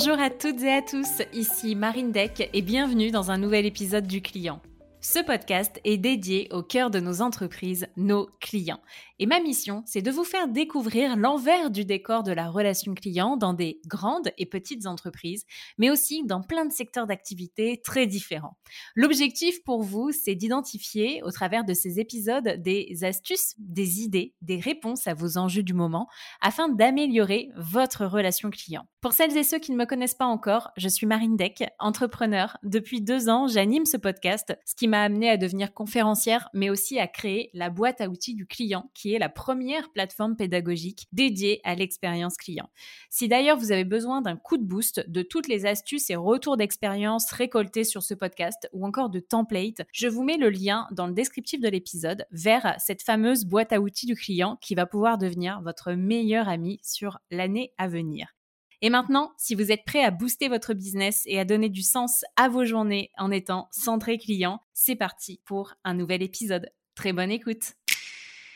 Bonjour à toutes et à tous, ici Marine Deck et bienvenue dans un nouvel épisode du client. Ce podcast est dédié au cœur de nos entreprises, nos clients. Et ma mission, c'est de vous faire découvrir l'envers du décor de la relation client dans des grandes et petites entreprises, mais aussi dans plein de secteurs d'activité très différents. L'objectif pour vous, c'est d'identifier au travers de ces épisodes des astuces, des idées, des réponses à vos enjeux du moment afin d'améliorer votre relation client. Pour celles et ceux qui ne me connaissent pas encore, je suis Marine Deck, entrepreneur. Depuis deux ans, j'anime ce podcast, ce qui m'a amené à devenir conférencière, mais aussi à créer la boîte à outils du client qui la première plateforme pédagogique dédiée à l'expérience client. Si d'ailleurs vous avez besoin d'un coup de boost de toutes les astuces et retours d'expérience récoltés sur ce podcast ou encore de templates, je vous mets le lien dans le descriptif de l'épisode vers cette fameuse boîte à outils du client qui va pouvoir devenir votre meilleur ami sur l'année à venir. Et maintenant, si vous êtes prêt à booster votre business et à donner du sens à vos journées en étant centré client, c'est parti pour un nouvel épisode. Très bonne écoute.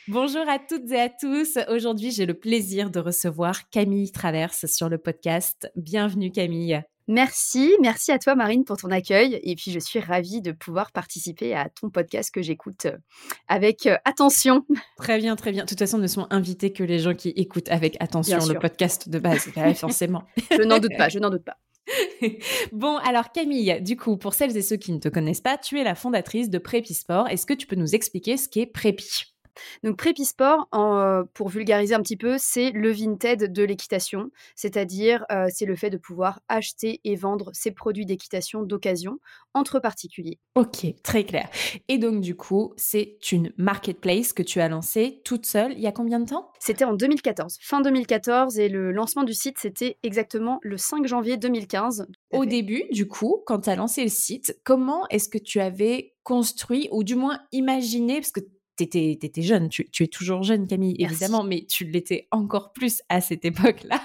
Bonjour à toutes et à tous. Aujourd'hui, j'ai le plaisir de recevoir Camille Traverse sur le podcast. Bienvenue Camille. Merci, merci à toi Marine pour ton accueil et puis je suis ravie de pouvoir participer à ton podcast que j'écoute euh, avec euh, attention. Très bien, très bien. De toute façon, ne sont invités que les gens qui écoutent avec attention le podcast de base, forcément. je n'en doute pas, je n'en doute pas. bon, alors Camille, du coup, pour celles et ceux qui ne te connaissent pas, tu es la fondatrice de Prépi Sport. Est-ce que tu peux nous expliquer ce qu'est Prépi? Donc Prépisport, pour vulgariser un petit peu, c'est le Vinted de l'équitation, c'est-à-dire euh, c'est le fait de pouvoir acheter et vendre ses produits d'équitation d'occasion entre particuliers. Ok, très clair. Et donc du coup, c'est une marketplace que tu as lancée toute seule il y a combien de temps? C'était en 2014, fin 2014, et le lancement du site, c'était exactement le 5 janvier 2015. Au début, du coup, quand tu as lancé le site, comment est-ce que tu avais construit, ou du moins imaginé, parce que tu étais, jeune, tu, es toujours jeune Camille, évidemment, mais tu l'étais encore plus à cette époque-là.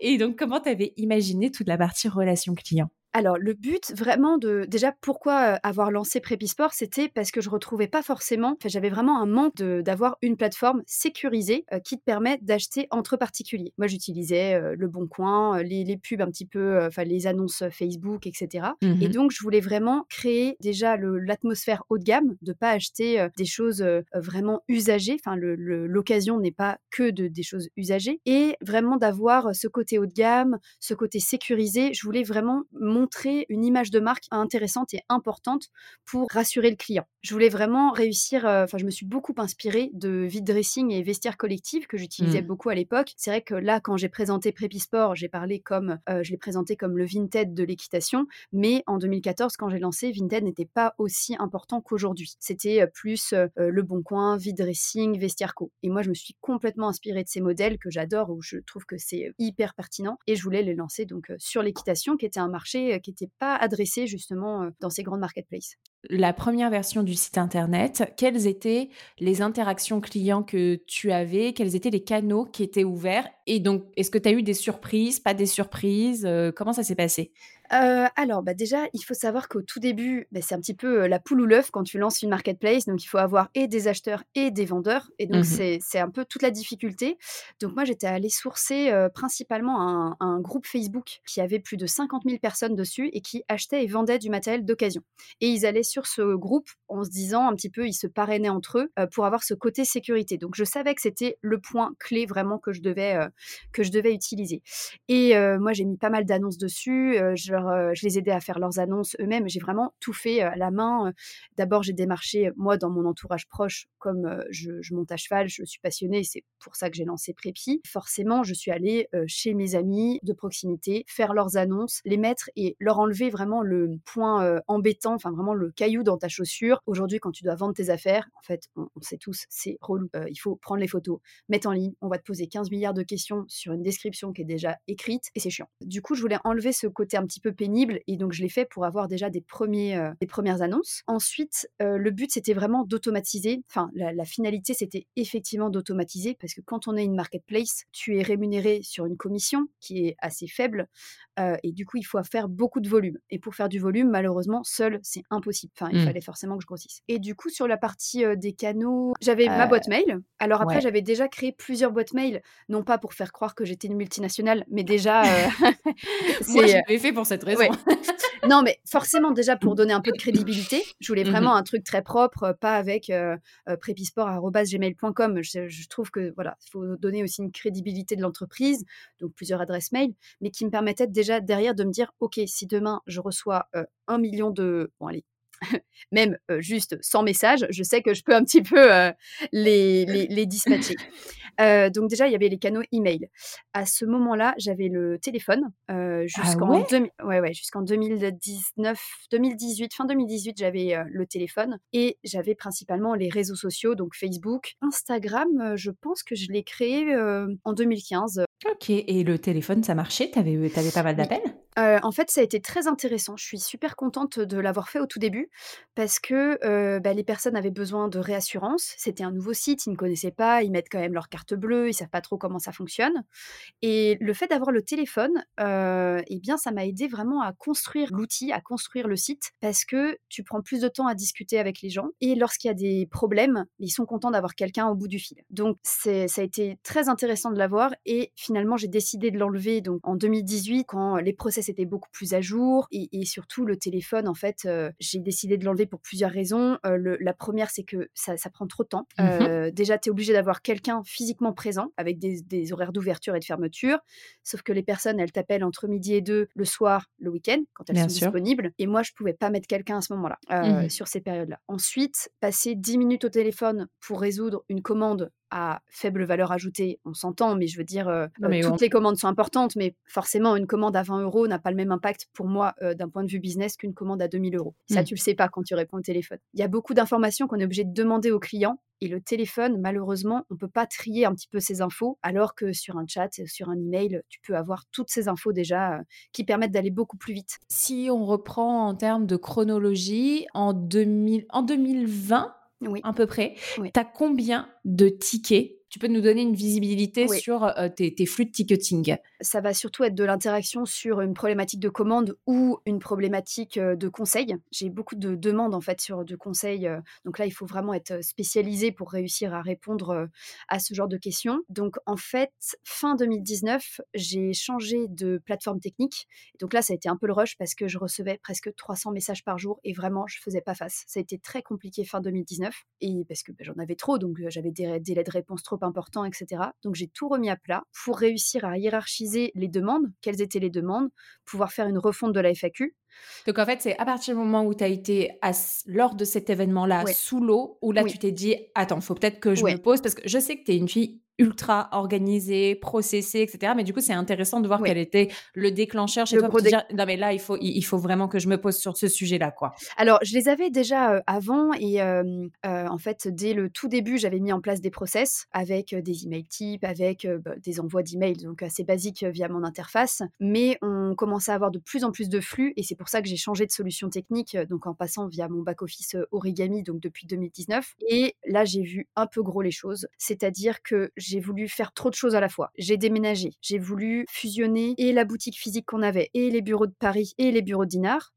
Et donc, comment tu avais imaginé toute la partie relation client? Alors, le but vraiment de. Déjà, pourquoi avoir lancé Prépisport C'était parce que je retrouvais pas forcément. Enfin, j'avais vraiment un manque d'avoir une plateforme sécurisée qui te permet d'acheter entre particuliers. Moi, j'utilisais Le Bon Coin, les, pubs un petit peu, enfin, les annonces Facebook, etc. Et mmh donc, je voulais vraiment créer déjà l'atmosphère haut de gamme, de pas acheter des choses vraiment usagées. Enfin, l'occasion n'est pas que de, des choses usagées. Et vraiment d'avoir ce côté haut de gamme, ce côté sécurisé. Je voulais vraiment montrer une image de marque intéressante et importante pour rassurer le client. Je voulais vraiment réussir, euh, enfin je me suis beaucoup inspirée de vide dressing et vestiaire collectif que j'utilisais mmh. beaucoup à l'époque. C'est vrai que là quand j'ai présenté Prépisport, j'ai parlé comme euh, je l'ai présenté comme le Vinted de l'équitation, mais en 2014 quand j'ai lancé Vinted n'était pas aussi important qu'aujourd'hui. C'était euh, plus le bon coin, vide dressing, vestiaire co. Et moi je me suis complètement inspirée de ces modèles que j'adore où je trouve que c'est hyper pertinent et je voulais les lancer donc sur l'équitation qui était un marché qui n'étaient pas adressés justement euh, dans ces grandes marketplaces. La première version du site internet, quelles étaient les interactions clients que tu avais Quels étaient les canaux qui étaient ouverts Et donc, est-ce que tu as eu des surprises, pas des surprises euh, Comment ça s'est passé? Euh, alors, bah, déjà, il faut savoir qu'au tout début, bah, c'est un petit peu la poule ou l'œuf quand tu lances une marketplace. Donc, il faut avoir et des acheteurs et des vendeurs. Et donc, mmh c'est un peu toute la difficulté. Donc, moi, j'étais allée sourcer principalement un, un, groupe Facebook qui avait plus de 50 000 personnes dessus et qui achetait et vendait du matériel d'occasion. Et ils allaient sur ce groupe en se disant un petit peu, ils se parrainaient entre eux pour avoir ce côté sécurité. Donc, je savais que c'était le point clé vraiment que je devais, que je devais utiliser. Et moi, j'ai mis pas mal d'annonces dessus. je euh, je les aidais à faire leurs annonces eux-mêmes. J'ai vraiment tout fait euh, à la main. Euh. D'abord, j'ai démarché, moi, dans mon entourage proche, comme je, monte à cheval, je suis passionnée, c'est pour ça que j'ai lancé Prépi. Forcément, je suis allée chez mes amis de proximité, faire leurs annonces, les mettre et leur enlever vraiment le point embêtant, enfin vraiment le caillou dans ta chaussure. Aujourd'hui, quand tu dois vendre tes affaires, en fait, on, sait tous, c'est relou. il faut prendre les photos, mettre en ligne, on va te poser 15 milliards de questions sur une description qui est déjà écrite et c'est chiant. Du coup, je voulais enlever ce côté un petit peu pénible et donc je l'ai fait pour avoir déjà des, premiers, euh, des premières annonces. Ensuite, euh, le but c'était vraiment d'automatiser. Enfin, la, finalité c'était effectivement d'automatiser parce que quand on est une marketplace, tu es rémunéré sur une commission qui est assez faible euh, et du coup il faut faire beaucoup de volume. Et pour faire du volume, malheureusement, seul c'est impossible. Enfin, il mmh. fallait forcément que je grossisse. Et du coup, sur la partie des canaux, j'avais ma boîte mail. Alors après, j'avais déjà créé plusieurs boîtes mail, non pas pour faire croire que j'étais une multinationale, mais déjà. Moi, je fait pour cette raison. non, mais forcément, déjà pour donner un peu de crédibilité, je voulais mmh vraiment un truc très propre, pas avec euh, prépisport.gmail.com. Je, je, trouve que voilà, il faut donner aussi une crédibilité de l'entreprise, donc plusieurs adresses mail, mais qui me permettaient déjà derrière de me dire, ok, si demain je reçois un million de, bon allez, même juste sans message, je sais que je peux un petit peu les, les, dispatcher. donc déjà, il y avait les canaux email. À ce moment-là, j'avais le téléphone ah jusqu'en ouais? ouais, jusqu'en 2019, 2018, fin 2018, j'avais le téléphone et j'avais principalement les réseaux sociaux, donc Facebook, Instagram. je pense que je l'ai créé en 2015. Ok, et le téléphone, ça marchait? T'avais avais pas mal d'appels? En fait, ça a été très intéressant. Je suis super contente de l'avoir fait au tout début parce que bah, les personnes avaient besoin de réassurance. C'était un nouveau site, ils ne connaissaient pas, ils mettent quand même leur carte bleue, ils savent pas trop comment ça fonctionne. Et le fait d'avoir le téléphone, eh bien, ça m'a aidé vraiment à construire l'outil, à construire le site parce que tu prends plus de temps à discuter avec les gens et lorsqu'il y a des problèmes, ils sont contents d'avoir quelqu'un au bout du fil. Donc, ça a été très intéressant de l'avoir et finalement, j'ai décidé de l'enlever donc en 2018 quand les process c'était beaucoup plus à jour et, surtout le téléphone, en fait, euh, j'ai décidé de l'enlever pour plusieurs raisons. Euh, la première, c'est que ça, prend trop de temps. Mmh euh, déjà, tu es obligé d'avoir quelqu'un physiquement présent avec des, horaires d'ouverture et de fermeture. Sauf que les personnes, elles t'appellent entre midi et deux le soir, le week-end, quand elles sont disponibles. Et moi, je pouvais pas mettre quelqu'un à ce moment-là, mmh sur ces périodes-là. Ensuite, passer 10 minutes au téléphone pour résoudre une commande à faible valeur ajoutée, on s'entend, mais je veux dire, euh, euh, toutes les commandes sont importantes, mais forcément, une commande à 20 euros n'a pas le même impact pour moi euh, d'un point de vue business qu'une commande à 2000 euros. Ça, mmh. tu le sais pas quand tu réponds au téléphone. Il y a beaucoup d'informations qu'on est obligé de demander aux clients. Et le téléphone, malheureusement, on peut pas trier un petit peu ces infos, alors que sur un chat, sur un email, tu peux avoir toutes ces infos déjà qui permettent d'aller beaucoup plus vite. Si on reprend en termes de chronologie, en, 2000, en 2020, oui. à peu près. Tu as combien de tickets tu peux nous donner une visibilité sur euh, tes, flux de ticketing? Ça va surtout être de l'interaction sur une problématique de commande ou une problématique euh, de conseil. J'ai beaucoup de demandes en fait sur de conseils. Euh, donc là, il faut vraiment être spécialisé pour réussir à répondre à ce genre de questions. Donc en fait, fin 2019, j'ai changé de plateforme technique. Donc là, ça a été un peu le rush parce que je recevais presque 300 messages par jour et vraiment, je faisais pas face. Ça a été très compliqué fin 2019 et parce que bah, j'en avais trop, donc j'avais des délais de réponse trop important, etc. Donc j'ai tout remis à plat pour réussir à hiérarchiser les demandes, quelles étaient les demandes, pouvoir faire une refonte de la FAQ. Donc en fait, c'est à partir du moment où tu as été lors de cet événement-là sous l'eau, où là tu t'es dit, attends, faut peut-être que je me pose, parce que je sais que tu es une fille ultra organisé, processé, etc. Mais du coup, c'est intéressant de voir quel était le déclencheur chez toi pour dire, non mais là, il faut, il faut vraiment que je me pose sur ce sujet-là, quoi. Alors, je les avais déjà euh, avant et euh, en fait, dès le tout début, j'avais mis en place des process avec euh, des emails types, avec bah, des envois d'emails, donc assez basiques via mon interface. Mais on commençait à avoir de plus en plus de flux et c'est pour ça que j'ai changé de solution technique, donc en passant via mon back-office Origami, donc depuis 2019. Et là, j'ai vu un peu gros les choses, c'est-à-dire que j'ai voulu faire trop de choses à la fois. J'ai déménagé, j'ai voulu fusionner et la boutique physique qu'on avait, et les bureaux de Paris, et les bureaux de Dinard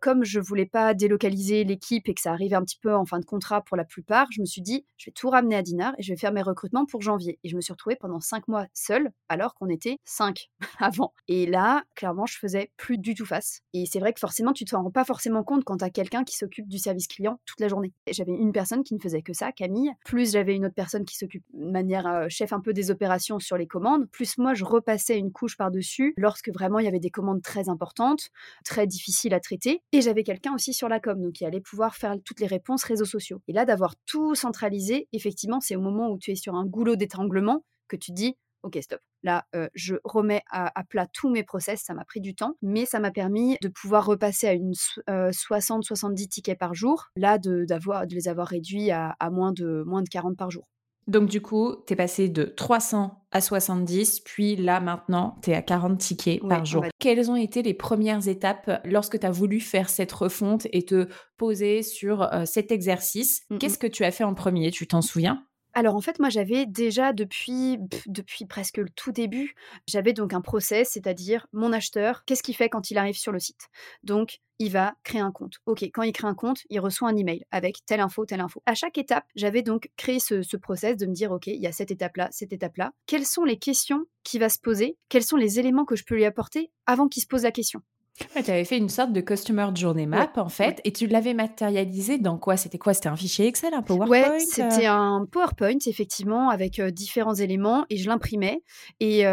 comme je voulais pas délocaliser l'équipe et que ça arrivait un petit peu en fin de contrat pour la plupart, je me suis dit, je vais tout ramener à Dinard et je vais faire mes recrutements pour janvier. Et je me suis retrouvée pendant cinq mois seule, alors qu'on était cinq avant. Et là, clairement, je faisais plus du tout face. Et c'est vrai que forcément, tu te rends pas forcément compte quand tu as quelqu'un qui s'occupe du service client toute la journée. J'avais une personne qui ne faisait que ça, Camille, plus j'avais une autre personne qui s'occupe de manière chef un peu des opérations sur les commandes, plus moi, je repassais une couche par-dessus lorsque vraiment il y avait des commandes très importantes, très difficiles à traiter. Et j'avais quelqu'un aussi sur la com, donc qui allait pouvoir faire toutes les réponses réseaux sociaux. Et là, d'avoir tout centralisé, effectivement, c'est au moment où tu es sur un goulot d'étranglement que tu dis ok, stop. Là, euh, je remets à, plat tous mes process. Ça m'a pris du temps, mais ça m'a permis de pouvoir repasser à une 60-70 euh, tickets par jour. Là, de, de les avoir réduits à, à, moins, de, moins de 40 par jour. Donc du coup, tu es passé de 300 à 70, puis là maintenant, tu es à 40 tickets par jour. Quelles ont été les premières étapes lorsque tu as voulu faire cette refonte et te poser sur euh, cet exercice? Mmh Qu'est-ce que tu as fait en premier? Tu t'en souviens? Alors en fait, moi j'avais déjà depuis, depuis presque le tout début, j'avais donc un process, c'est-à-dire mon acheteur, qu'est-ce qu'il fait quand il arrive sur le site? Donc il va créer un compte. Ok, quand il crée un compte, il reçoit un email avec telle info, telle info. À chaque étape, j'avais donc créé ce, ce process de me dire, ok, il y a cette étape-là, cette étape-là. Quelles sont les questions qu'il va se poser? Quels sont les éléments que je peux lui apporter avant qu'il se pose la question? Tu avais fait une sorte de Customer Journey Map, en fait, et tu l'avais matérialisé dans quoi? C'était quoi? C'était un fichier Excel, un PowerPoint Ouais, c'était un PowerPoint, effectivement, avec différents éléments, et je l'imprimais. Et,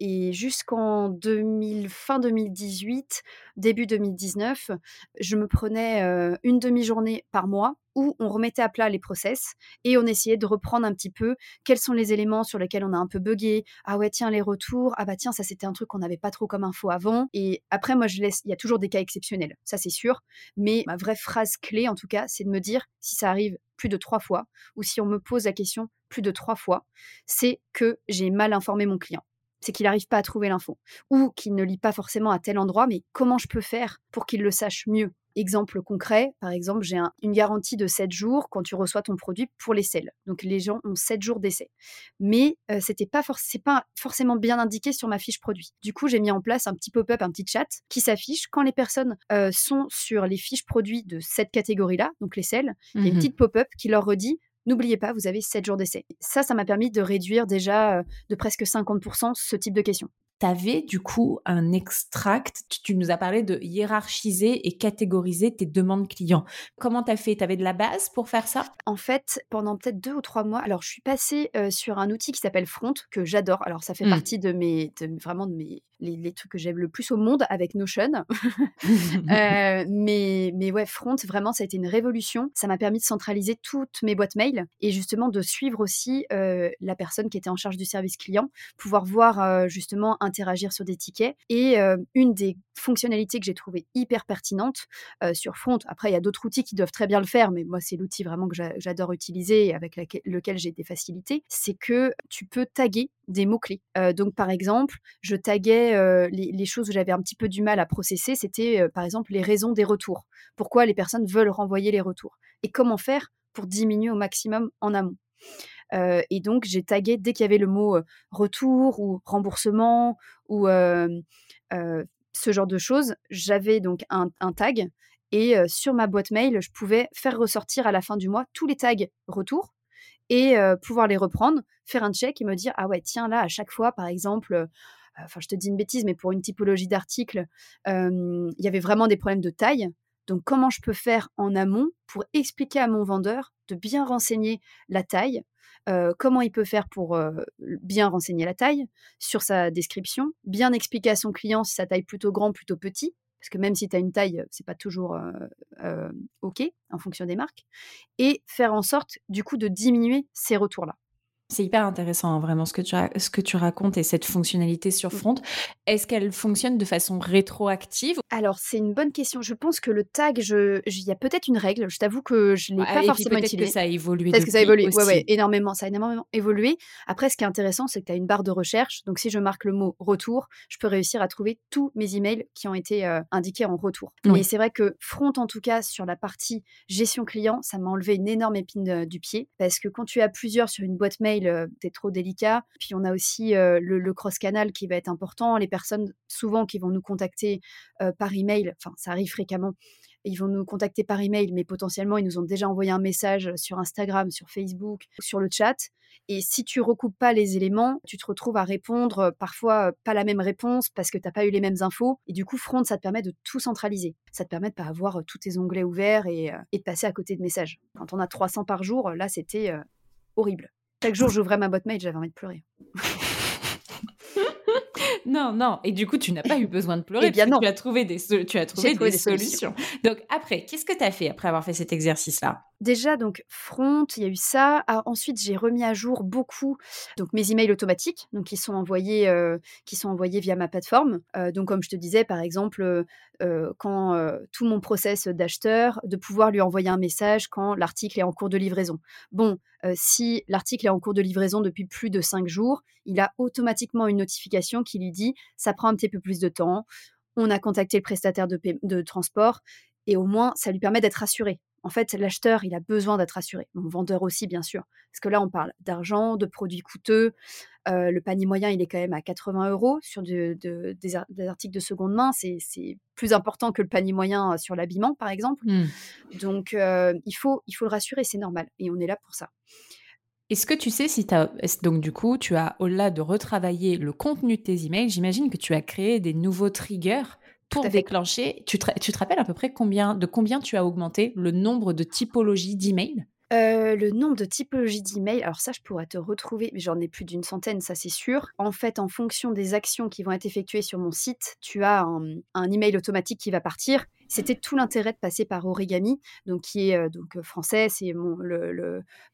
et jusqu'en fin 2018, début 2019, je me prenais une demi-journée par mois où on remettait à plat les process et on essayait de reprendre un petit peu quels sont les éléments sur lesquels on a un peu bugué. Ah ouais, tiens, les retours. Ah bah tiens, ça c'était un truc qu'on n'avait pas trop comme info avant. Et après, moi, je laisse, il y a toujours des cas exceptionnels, ça c'est sûr. Mais ma vraie phrase clé, en tout cas, c'est de me dire si ça arrive plus de trois fois ou si on me pose la question plus de trois fois, c'est que j'ai mal informé mon client c'est qu'il n'arrive pas à trouver l'info ou qu'il ne lit pas forcément à tel endroit, mais comment je peux faire pour qu'il le sache mieux? Exemple concret, par exemple, j'ai une garantie de 7 jours quand tu reçois ton produit pour les selles. Donc les gens ont 7 jours d'essai. Mais ce c'était pas, pas forcément bien indiqué sur ma fiche produit. Du coup, j'ai mis en place un petit pop-up, un petit chat qui s'affiche quand les personnes sont sur les fiches produits de cette catégorie-là, donc les selles. Il y a une mmh petite pop-up qui leur redit N'oubliez pas, vous avez 7 jours d'essai. Ça, ça m'a permis de réduire déjà de presque 50% ce type de questions tu avais du coup un extract. Tu, nous as parlé de hiérarchiser et catégoriser tes demandes clients. Comment tu as fait? Tu avais de la base pour faire ça? En fait, pendant peut-être deux ou trois mois, alors je suis passée sur un outil qui s'appelle Front, que j'adore. Alors ça fait mmh. partie de mes, vraiment de mes, les, trucs que j'aime le plus au monde avec Notion. euh, mais, mais ouais, Front, vraiment, ça a été une révolution. Ça m'a permis de centraliser toutes mes boîtes mail et justement de suivre aussi la personne qui était en charge du service client, pouvoir voir justement interagir sur des tickets. Et une des fonctionnalités que j'ai trouvé hyper pertinente sur Front, après il y a d'autres outils qui doivent très bien le faire, mais moi c'est l'outil vraiment que j'adore utiliser et avec lequel j'ai des facilités, c'est que tu peux taguer des mots-clés. donc par exemple, je taguais les, choses où j'avais un petit peu du mal à processer, c'était par exemple les raisons des retours. Pourquoi les personnes veulent renvoyer les retours Et comment faire pour diminuer au maximum en amont et donc, j'ai tagué dès qu'il y avait le mot retour ou remboursement ou ce genre de choses. J'avais donc un, tag et sur ma boîte mail, je pouvais faire ressortir à la fin du mois tous les tags retour et pouvoir les reprendre, faire un check et me dire ah ouais tiens là à chaque fois par exemple enfin je te dis une bêtise mais pour une typologie d'article il y avait vraiment des problèmes de taille donc comment je peux faire en amont pour expliquer à mon vendeur de bien renseigner la taille comment il peut faire pour bien renseigner la taille sur sa description, bien expliquer à son client si sa taille plutôt grand, plutôt petit, parce que même si tu as une taille, c'est pas toujours OK en fonction des marques, et faire en sorte du coup de diminuer ces retours-là. C'est hyper intéressant, hein, vraiment, ce que, tu ce que tu racontes et cette fonctionnalité sur mmh. Front. Est-ce qu'elle fonctionne de façon rétroactive? Alors, c'est une bonne question. Je pense que le tag, il y a peut-être une règle. Je t'avoue que je ne l'ai pas forcément utilisé. que ça a évolué. Peut-être que ça a évolué. Ouais, énormément. Ça a énormément évolué. Après, ce qui est intéressant, c'est que tu as une barre de recherche. Donc, si je marque le mot retour, je peux réussir à trouver tous mes emails qui ont été euh, indiqués en retour. Mais c'est vrai que Front, en tout cas, sur la partie gestion client, ça m'a enlevé une énorme épine du pied. Parce que quand tu as plusieurs sur une boîte mail, c'est trop délicat. Puis on a aussi le, cross-canal qui va être important. Les personnes, souvent, qui vont nous contacter par email, enfin, ça arrive fréquemment, ils vont nous contacter par email, mais potentiellement, ils nous ont déjà envoyé un message sur Instagram, sur Facebook, sur le chat. Et si tu recoupes pas les éléments, tu te retrouves à répondre parfois pas la même réponse parce que tu n'as pas eu les mêmes infos. Et du coup, Front, ça te permet de tout centraliser. Ça te permet de pas avoir tous tes onglets ouverts et, et de passer à côté de messages. Quand on a 300 par jour, là, c'était horrible. Chaque jour, j'ouvrais ma boîte mail, j'avais envie de pleurer. non, non. Et du coup, tu n'as pas eu besoin de pleurer. Eh bien non. Tu as trouvé des, tu as trouvé des, solutions. Donc après, qu'est-ce que tu as fait après avoir fait cet exercice-là? Déjà, donc front, il y a eu ça. Ah, ensuite, j'ai remis à jour beaucoup donc mes emails automatiques, donc qui sont envoyés, euh, qui sont envoyés via ma plateforme. Euh, donc, comme je te disais, par exemple, euh, quand tout mon process d'acheteur, de pouvoir lui envoyer un message quand l'article est en cours de livraison. Bon, si l'article est en cours de livraison depuis plus de cinq jours, il a automatiquement une notification qui lui dit ça prend un petit peu plus de temps. On a contacté le prestataire de, de transport et au moins ça lui permet d'être rassuré En fait, l'acheteur, il a besoin d'être rassuré. Mon vendeur aussi, bien sûr. Parce que là, on parle d'argent, de produits coûteux. Euh, le panier moyen, il est quand même à 80 euros sur des, articles de seconde main. C'est plus important que le panier moyen sur l'habillement, par exemple. Mmh. Donc, il, faut, il faut le rassurer, c'est normal. Et on est là pour ça. Est-ce que tu sais si tu as. Donc, du coup, tu as, au-delà de retravailler le contenu de tes emails, j'imagine que tu as créé des nouveaux triggers pour déclencher. Tu te, tu te rappelles à peu près combien, de combien tu as augmenté le nombre de typologies d'emails? Euh, le nombre de typologies d'emails, alors ça, je pourrais te retrouver, mais j'en ai plus d'une centaine, ça c'est sûr. En fait, en fonction des actions qui vont être effectuées sur mon site, tu as un, email automatique qui va partir. C'était tout l'intérêt de passer par Origami, donc qui est euh, donc euh, français, c'est mon,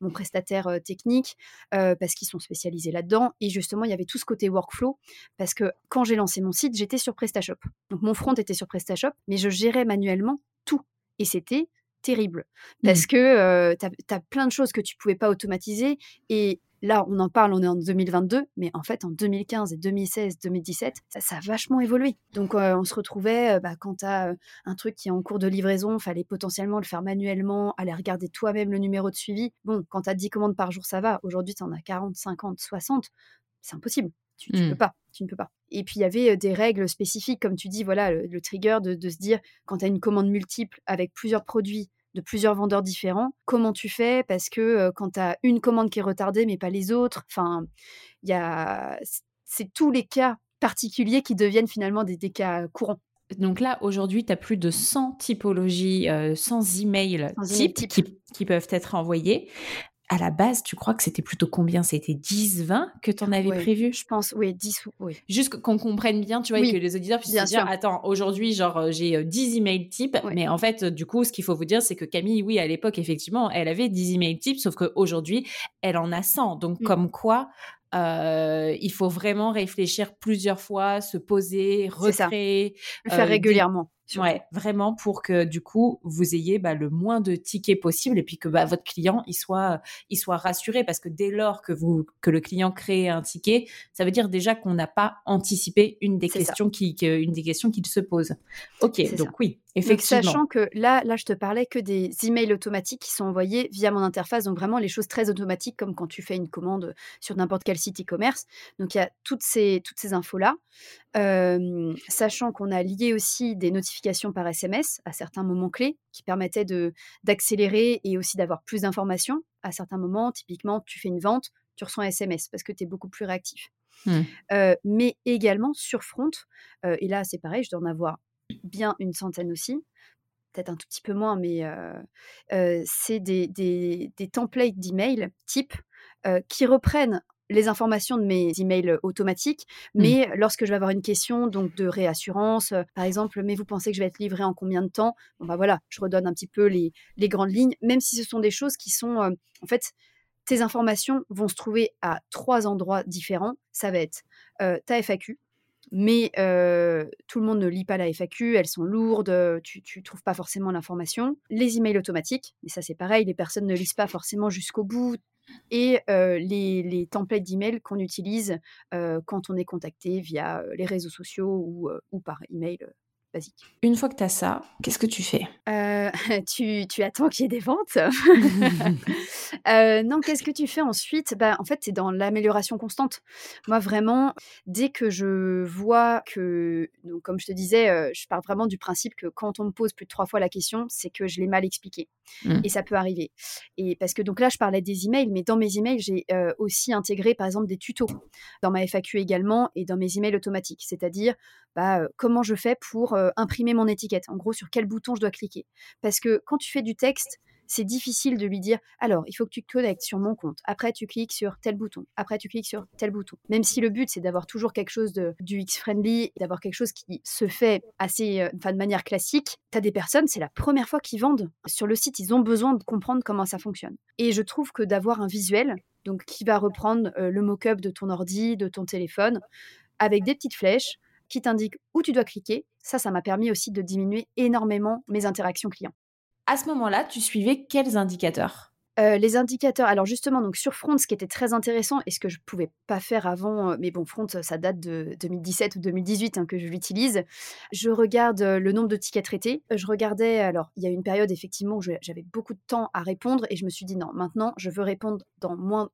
mon prestataire technique, parce qu'ils sont spécialisés là-dedans. Et justement, il y avait tout ce côté workflow, parce que quand j'ai lancé mon site, j'étais sur PrestaShop. Donc mon front était sur PrestaShop, mais je gérais manuellement tout. Et c'était terrible. Mmh. Parce que tu as, plein de choses que tu pouvais pas automatiser. Et là, on en parle, on est en 2022, mais en fait, en 2015 et 2016, 2017, ça, a vachement évolué. Donc, on se retrouvait, bah, quand tu as un truc qui est en cours de livraison, fallait potentiellement le faire manuellement, aller regarder toi-même le numéro de suivi. Bon, quand tu as 10 commandes par jour, ça va. Aujourd'hui, tu en as 40, 50, 60. C'est impossible. Tu, ne mmh. peux pas. Tu ne peux pas. Et puis il y avait des règles spécifiques, comme tu dis, voilà, le, trigger de, de, se dire quand tu as une commande multiple avec plusieurs produits de plusieurs vendeurs différents, comment tu fais? Parce que quand tu as une commande qui est retardée, mais pas les autres, enfin, il y a. C'est tous les cas particuliers qui deviennent finalement des, des cas courants. Donc là, aujourd'hui, tu as plus de 100 typologies, 100 emails types qui, qui, peuvent être envoyés à la base, tu crois que c'était plutôt combien? C'était 10, 20 que tu en avais prévu? Je pense, oui, 10 oui. Juste qu'on comprenne bien, tu vois, et que les auditeurs puissent se dire, attends, aujourd'hui, genre, euh, j'ai 10 euh, emails types, mais en fait, du coup, ce qu'il faut vous dire, c'est que Camille, oui, à l'époque, effectivement, elle avait 10 emails types, sauf qu'aujourd'hui, elle en a 100. Donc, mmh. comme quoi, euh, il faut vraiment réfléchir plusieurs fois, se poser, recréer. Le faire régulièrement. Ouais, vraiment pour que du coup vous ayez bah, le moins de tickets possible et puis que bah, votre client il soit il soit rassuré parce que dès lors que vous que le client crée un ticket, ça veut dire déjà qu'on n'a pas anticipé une des questions qui, une des questions qu'il se pose. Ok, donc oui, effectivement. sachant que là là je te parlais que des emails automatiques qui sont envoyés via mon interface, donc vraiment les choses très automatiques comme quand tu fais une commande sur n'importe quel site e-commerce. Donc il y a toutes ces toutes ces infos là, sachant qu'on a lié aussi des notifications par SMS à certains moments clés qui permettaient d'accélérer et aussi d'avoir plus d'informations à certains moments. Typiquement, tu fais une vente, tu reçois un SMS parce que tu es beaucoup plus réactif. Mmh. mais également sur Front, et là c'est pareil, je dois en avoir bien une centaine aussi, peut-être un tout petit peu moins, mais c'est des, des, des templates d'email type qui reprennent les informations de mes emails automatiques, mmh. mais lorsque je vais avoir une question donc de réassurance, par exemple, mais vous pensez que je vais être livré en combien de temps? Bon bah voilà, je redonne un petit peu les, grandes lignes, même si ce sont des choses qui sont en fait tes informations vont se trouver à trois endroits différents. Ça va être ta FAQ, mais tout le monde ne lit pas la FAQ, elles sont lourdes, tu ne trouves pas forcément l'information. Les emails automatiques, mais ça c'est pareil, les personnes ne lisent pas forcément jusqu'au bout, et les, templates d'email qu'on utilise quand on est contacté via les réseaux sociaux ou, ou par email basique. Une fois que tu as ça, qu'est-ce que tu fais? Tu, tu, attends qu'il y ait des ventes Non, qu'est-ce que tu fais ensuite? Bah, En fait, c'est dans l'amélioration constante. Moi, vraiment, dès que je vois que, donc, comme je te disais, je pars vraiment du principe que quand on me pose plus de trois fois la question, c'est que je l'ai mal expliqué. Mmh. Et ça peut arriver. Et parce que donc là, je parlais des emails, mais dans mes emails, j'ai aussi intégré, par exemple, des tutos dans ma FAQ également et dans mes emails automatiques. C'est-à-dire, bah, comment je fais pour imprimer mon étiquette? En gros, sur quel bouton je dois cliquer? Parce que quand tu fais du texte, c'est difficile de lui dire alors il faut que tu te connectes sur mon compte. Après tu cliques sur tel bouton. Après tu cliques sur tel bouton. Même si le but c'est d'avoir toujours quelque chose de du X friendly, d'avoir quelque chose qui se fait assez, enfin de manière classique. Tu as des personnes, c'est la première fois qu'ils vendent sur le site, ils ont besoin de comprendre comment ça fonctionne. Et je trouve que d'avoir un visuel, donc qui va reprendre le mock-up de ton ordi, de ton téléphone, avec des petites flèches qui t'indiquent où tu dois cliquer. Ça, ça m'a permis aussi de diminuer énormément mes interactions clients. À ce moment-là, tu suivais quels indicateurs? Les indicateurs, alors justement, donc sur Front, ce qui était très intéressant et ce que je ne pouvais pas faire avant, mais bon, Front, ça date de 2017 ou 2018 hein, que je l'utilise. Je regarde le nombre de tickets traités. Je regardais, alors il y a une période effectivement où j'avais beaucoup de temps à répondre et je me suis dit non, maintenant je veux répondre dans moins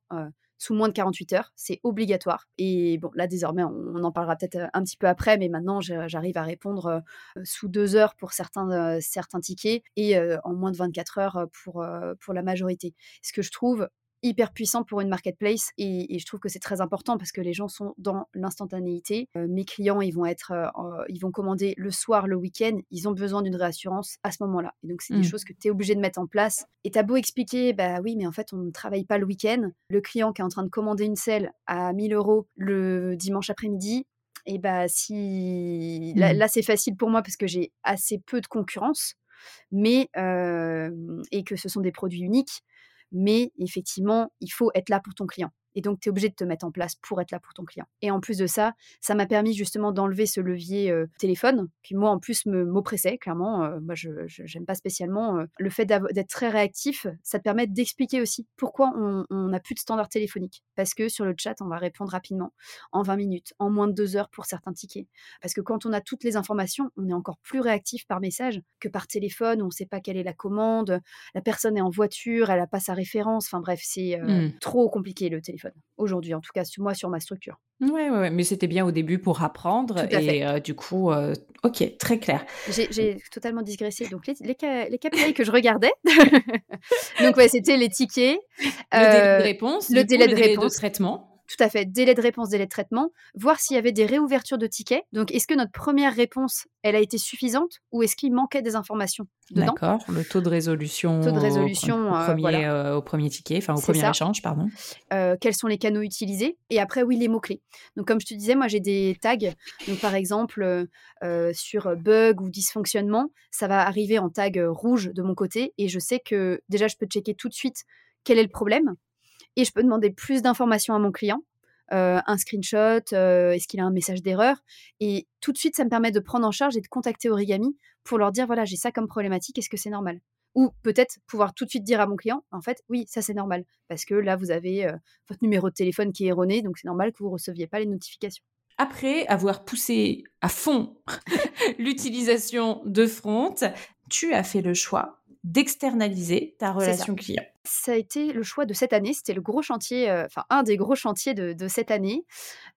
sous moins de 48 heures. C'est obligatoire. Et bon, là, désormais, on, en parlera peut-être euh, un petit peu après, mais maintenant, j'arrive à répondre euh, sous deux heures pour certains, euh, certains tickets et en moins de 24 heures pour, pour la majorité. Ce que je trouve hyper puissant pour une marketplace et, je trouve que c'est très important parce que les gens sont dans l'instantanéité. Euh, mes clients, ils vont être, euh, ils vont commander le soir, le week-end, ils ont besoin d'une réassurance à ce moment-là. Et donc c'est des mmh. choses que tu es obligé de mettre en place. Et tu as beau expliquer, bah oui, mais en fait on ne travaille pas le week-end. Le client qui est en train de commander une selle à 1000 euros le dimanche après-midi, et bah si là, mmh. c'est facile pour moi parce que j'ai assez peu de concurrence, mais euh, et que ce sont des produits uniques mais effectivement, il faut être là pour ton client. Et donc, tu es obligé de te mettre en place pour être là pour ton client. Et en plus de ça, ça m'a permis justement d'enlever ce levier téléphone, qui moi, en plus, m'oppressait, clairement. moi, je n'aime pas spécialement. le fait d'être très réactif, ça te permet d'expliquer aussi pourquoi on n'a plus de standard téléphonique. Parce que sur le chat, on va répondre rapidement, en 20 minutes, en moins de deux heures pour certains tickets. Parce que quand on a toutes les informations, on est encore plus réactif par message que par téléphone, où on ne sait pas quelle est la commande, la personne est en voiture, elle n'a pas sa référence. Enfin bref, c'est mmh. trop compliqué le téléphone aujourd'hui, en tout cas moi sur ma structure. Oui, ouais, ouais, mais c'était bien au début pour apprendre et euh, du coup, euh, ok, très clair. J'ai totalement digressé. Donc les, les, KPI que je regardais, donc ouais, c'était les tickets, le délai de euh, réponse, le délai, de, réponse, de traitement. Tout à fait, délai de réponse, délai de traitement, voir s'il y avait des réouvertures de tickets. Donc, est-ce que notre première réponse, elle a été suffisante ou est-ce qu'il manquait des informations dedans? D'accord, le taux de résolution, taux de résolution au, premier, euh, au premier ticket, enfin au premier échange, pardon. Euh, quels sont les canaux utilisés? Et après, oui, les mots-clés. Donc, comme je te disais, moi, j'ai des tags. Donc, par exemple, euh, sur bug ou dysfonctionnement, ça va arriver en tag rouge de mon côté et je sais que déjà, je peux checker tout de suite quel est le problème et je peux demander plus d'informations à mon client. Euh, un screenshot, euh, est-ce qu'il a un message d'erreur? Et tout de suite, ça me permet de prendre en charge et de contacter Origami pour leur dire, voilà, j'ai ça comme problématique, est-ce que c'est normal? Ou peut-être pouvoir tout de suite dire à mon client, en fait, oui, ça c'est normal, parce que là, vous avez euh, votre numéro de téléphone qui est erroné, donc c'est normal que vous ne receviez pas les notifications. Après avoir poussé à fond l'utilisation de Front, tu as fait le choix d'externaliser ta relation client ça a été le choix de cette année. C'était le gros chantier, euh, enfin un des gros chantiers de, cette année.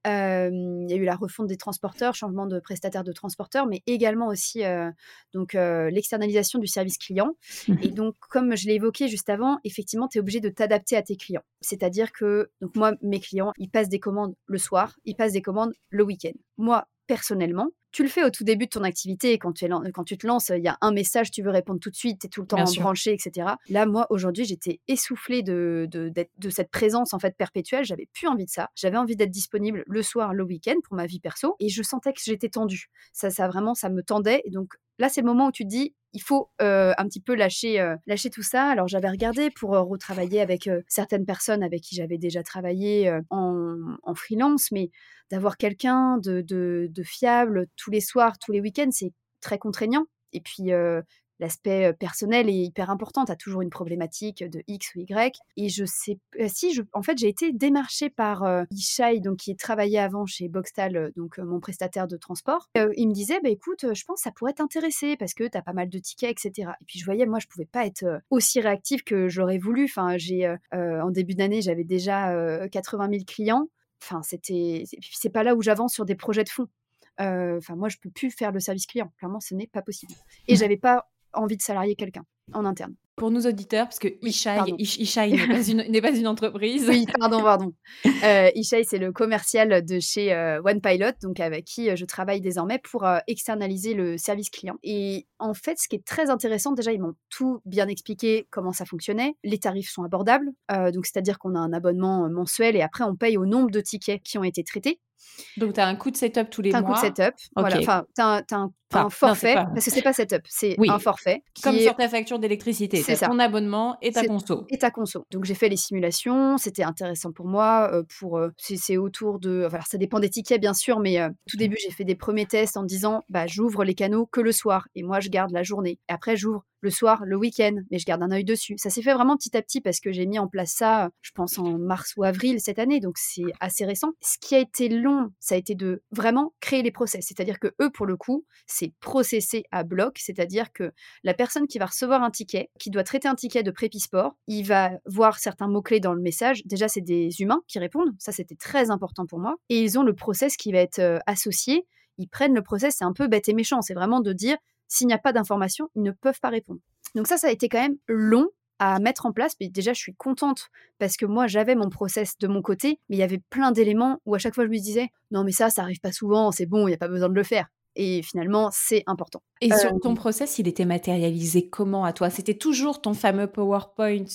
il y a eu la refonte des transporteurs, changement de prestataire de transporteurs, mais également aussi euh, donc euh, l'externalisation du service client. Mmh Et donc, comme je l'ai évoqué juste avant, effectivement, tu es obligé de t'adapter à tes clients. C'est-à-dire que donc moi, mes clients, ils passent des commandes le soir, ils passent des commandes le week-end. Moi, personnellement, tu le fais au tout début de ton activité, quand tu, quand tu te lances, il y a un message, tu veux répondre tout de suite, tu es tout le temps branché, etc. Là, moi, aujourd'hui, j'étais essoufflée de, de, de, cette présence en fait perpétuelle. J'avais plus envie de ça. J'avais envie d'être disponible le soir, le week-end pour ma vie perso. Et je sentais que j'étais tendue. Ça, ça vraiment, ça me tendait. Et donc, là, c'est le moment où tu te dis, il faut euh, un petit peu lâcher, euh, lâcher tout ça. Alors j'avais regardé pour euh, retravailler avec certaines personnes avec qui j'avais déjà travaillé en, en, freelance, mais d'avoir quelqu'un de, de, de, fiable tous les soirs, tous les week-ends, c'est très contraignant. Et puis l'aspect personnel est hyper important. Tu as toujours une problématique de X ou Y. Et je sais, si, je, en fait, j'ai été démarchée par euh, Ishai, donc, qui travaillait avant chez Boxtal, donc mon prestataire de transport. il me disait, bah, écoute, je pense que ça pourrait t'intéresser parce que tu as pas mal de tickets, etc. Et puis je voyais, moi, je pouvais pas être aussi réactive que j'aurais voulu. Enfin, j'ai, en début d'année, j'avais déjà 80 000 clients. Enfin, c'était, c'est pas là où j'avance sur des projets de fonds. Enfin, moi, je peux plus faire le service client. Clairement, ce n'est pas possible. Et j'avais pas envie de salarier quelqu'un en interne. Pour nos auditeurs, parce que Ishai, n'est pas, une, pas une entreprise. Oui, pardon, pardon. Euh, Ishai, c'est le commercial de chez euh, OnePilot, donc avec qui euh, je travaille désormais pour euh, externaliser le service client. Et en fait, ce qui est très intéressant, déjà, ils m'ont tout bien expliqué comment ça fonctionnait. Les tarifs sont abordables, donc c'est-à-dire qu'on a un abonnement mensuel et après on paye au nombre de tickets qui ont été traités. Donc, tu as un coût de setup tous les mois. un coût de setup. Voilà. Enfin, tu as, un, forfait. Parce que c'est pas setup, c'est un forfait. Comme sur ta facture d'électricité. C'est ton abonnement et ta conso. Et ta conso. Donc, j'ai fait les simulations. C'était intéressant pour moi. Euh, pour euh, C'est autour de. Enfin, ça dépend des tickets, bien sûr. Mais euh, tout début, j'ai fait des premiers tests en disant bah, j'ouvre les canaux que le soir. Et moi, je garde la journée. Et après, j'ouvre le soir, le week-end, mais je garde un œil dessus. Ça s'est fait vraiment petit à petit parce que j'ai mis en place ça, je pense, en mars ou avril cette année, donc c'est assez récent. Ce qui a été long, ça a été de vraiment créer les process. C'est-à-dire que eux, pour le coup, c'est processé à bloc, c'est-à-dire que la personne qui va recevoir un ticket, qui doit traiter un ticket de prépi-sport, il va voir certains mots-clés dans le message. Déjà, c'est des humains qui répondent, ça c'était très important pour moi. Et ils ont le process qui va être euh, associé. Ils prennent le process, c'est un peu bête et méchant, c'est vraiment de dire s'il n'y a pas d'information, ils ne peuvent pas répondre. Donc ça, ça a été quand même long à mettre en place. Mais déjà, je suis contente parce que moi, j'avais mon process de mon côté, mais il y avait plein d'éléments où à chaque fois, je me disais, non, mais ça, ça arrive pas souvent, c'est bon, il n'y a pas besoin de le faire. Et finalement, c'est important. Et sur ton process, il était matérialisé comment à toi? C'était toujours ton fameux PowerPoint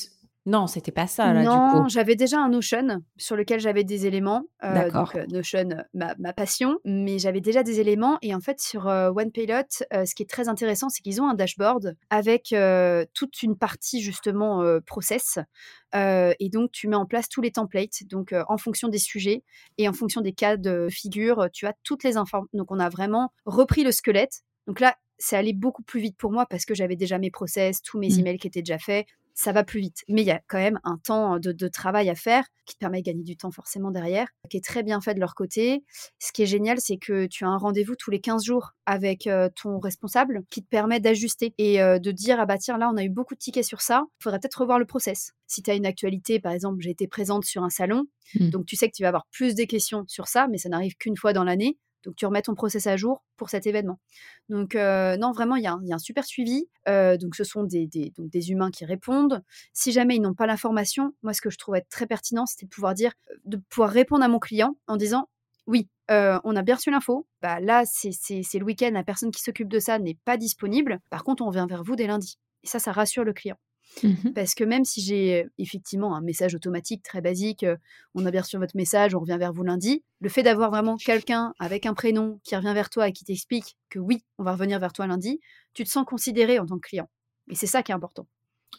non, c'était pas ça, là, non, j'avais déjà un Notion sur lequel j'avais des éléments. Euh, donc, euh, Notion, ma, passion, mais j'avais déjà des éléments. Et en fait, sur euh, OnePilot, ce qui est très intéressant, c'est qu'ils ont un dashboard avec toute une partie, justement, process. et donc, tu mets en place tous les templates. Donc, en fonction des sujets et en fonction des cas de figure, tu as toutes les informations. Donc, on a vraiment repris le squelette. Donc là, c'est allé beaucoup plus vite pour moi parce que j'avais déjà mes process, tous mes mmh. emails qui étaient déjà faits, ça va plus vite. Mais il y a quand même un temps de, travail à faire qui te permet de gagner du temps forcément derrière, qui est très bien fait de leur côté. Ce qui est génial, c'est que tu as un rendez-vous tous les 15 jours avec ton responsable qui te permet d'ajuster et de dire ah bah tiens là on a eu beaucoup de tickets sur ça, il faudrait peut-être revoir le process. Si tu as une actualité, par exemple, j'ai été présente sur un salon, mmh. donc tu sais que tu vas avoir plus de questions sur ça, mais ça n'arrive qu'une fois dans l'année. Donc, tu remets ton process à jour pour cet événement. Donc, euh, non, vraiment, il y, a un super suivi. Euh, donc, ce sont des, humains qui répondent. Si jamais ils n'ont pas l'information, moi, ce que je trouvais très pertinent, c'était de pouvoir dire, euh, de pouvoir répondre à mon client en disant oui, on a bien reçu l'info. Bah, là, c'est le week-end, la personne qui s'occupe de ça n'est pas disponible. Par contre, on vient vers vous dès lundi. Et ça, ça rassure le client. Mmh Parce que même si j'ai effectivement un message automatique très basique, on a bien reçu votre message, on revient vers vous lundi, le fait d'avoir vraiment quelqu'un avec un prénom qui revient vers toi et qui t'explique que oui, on va revenir vers toi lundi, tu te sens considéré en tant que client. Et c'est ça qui est important.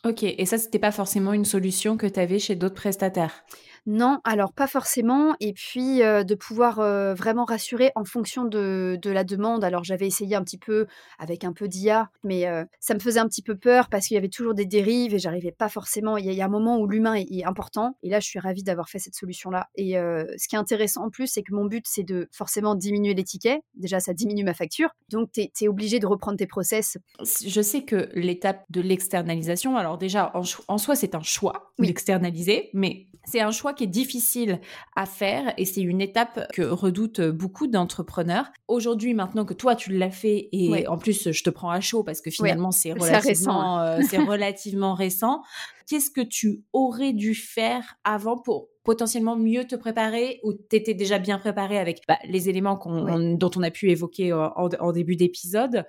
Ok, et ça, c'était pas forcément une solution que tu avais chez d'autres prestataires? Non, alors pas forcément. Et puis de pouvoir vraiment rassurer en fonction de, la demande. Alors j'avais essayé un petit peu avec un peu d'IA, mais ça me faisait un petit peu peur parce qu'il y avait toujours des dérives et j'arrivais pas forcément. Il y, a un moment où l'humain est, important. Et là, je suis ravie d'avoir fait cette solution-là. Et ce qui est intéressant en plus, c'est que mon but, c'est de forcément diminuer les tickets. Déjà, ça diminue ma facture. Donc, tu es, obligé de reprendre tes process. Je sais que l'étape de l'externalisation, alors déjà, en, soi, c'est un choix d'externaliser, mais c'est un choix qui est difficile à faire et c'est une étape que redoutent beaucoup d'entrepreneurs. Aujourd'hui, maintenant que toi tu l'as fait et en plus je te prends à chaud parce que finalement c'est relativement, euh, relativement récent, qu'est-ce que tu aurais dû faire avant pour potentiellement mieux te préparer ou t'étais déjà bien préparé avec bah, les éléments dont on a pu évoquer euh, en début d'épisode?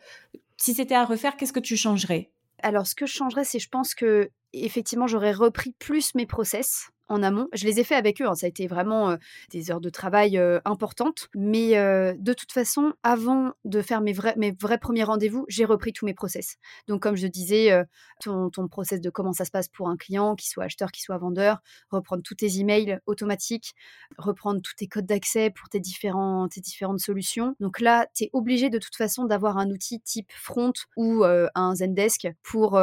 Si c'était à refaire, qu'est-ce que tu changerais? Alors, ce que je changerais, c'est je pense que effectivement, j'aurais repris plus mes process en amont. Je les ai fait avec eux, hein. ça a été vraiment des heures de travail importantes. Mais de toute façon, avant de faire mes vrais, mes vrais premiers rendez-vous, j'ai repris tous mes process. Donc, comme je disais, ton, ton process de comment ça se passe pour un client, qu'il soit acheteur, qu'il soit vendeur, reprendre tous tes emails automatiques, reprendre tous tes codes d'accès pour tes, tes différentes solutions. Donc là, tu es obligé de toute façon d'avoir un outil type Front ou un Zendesk pour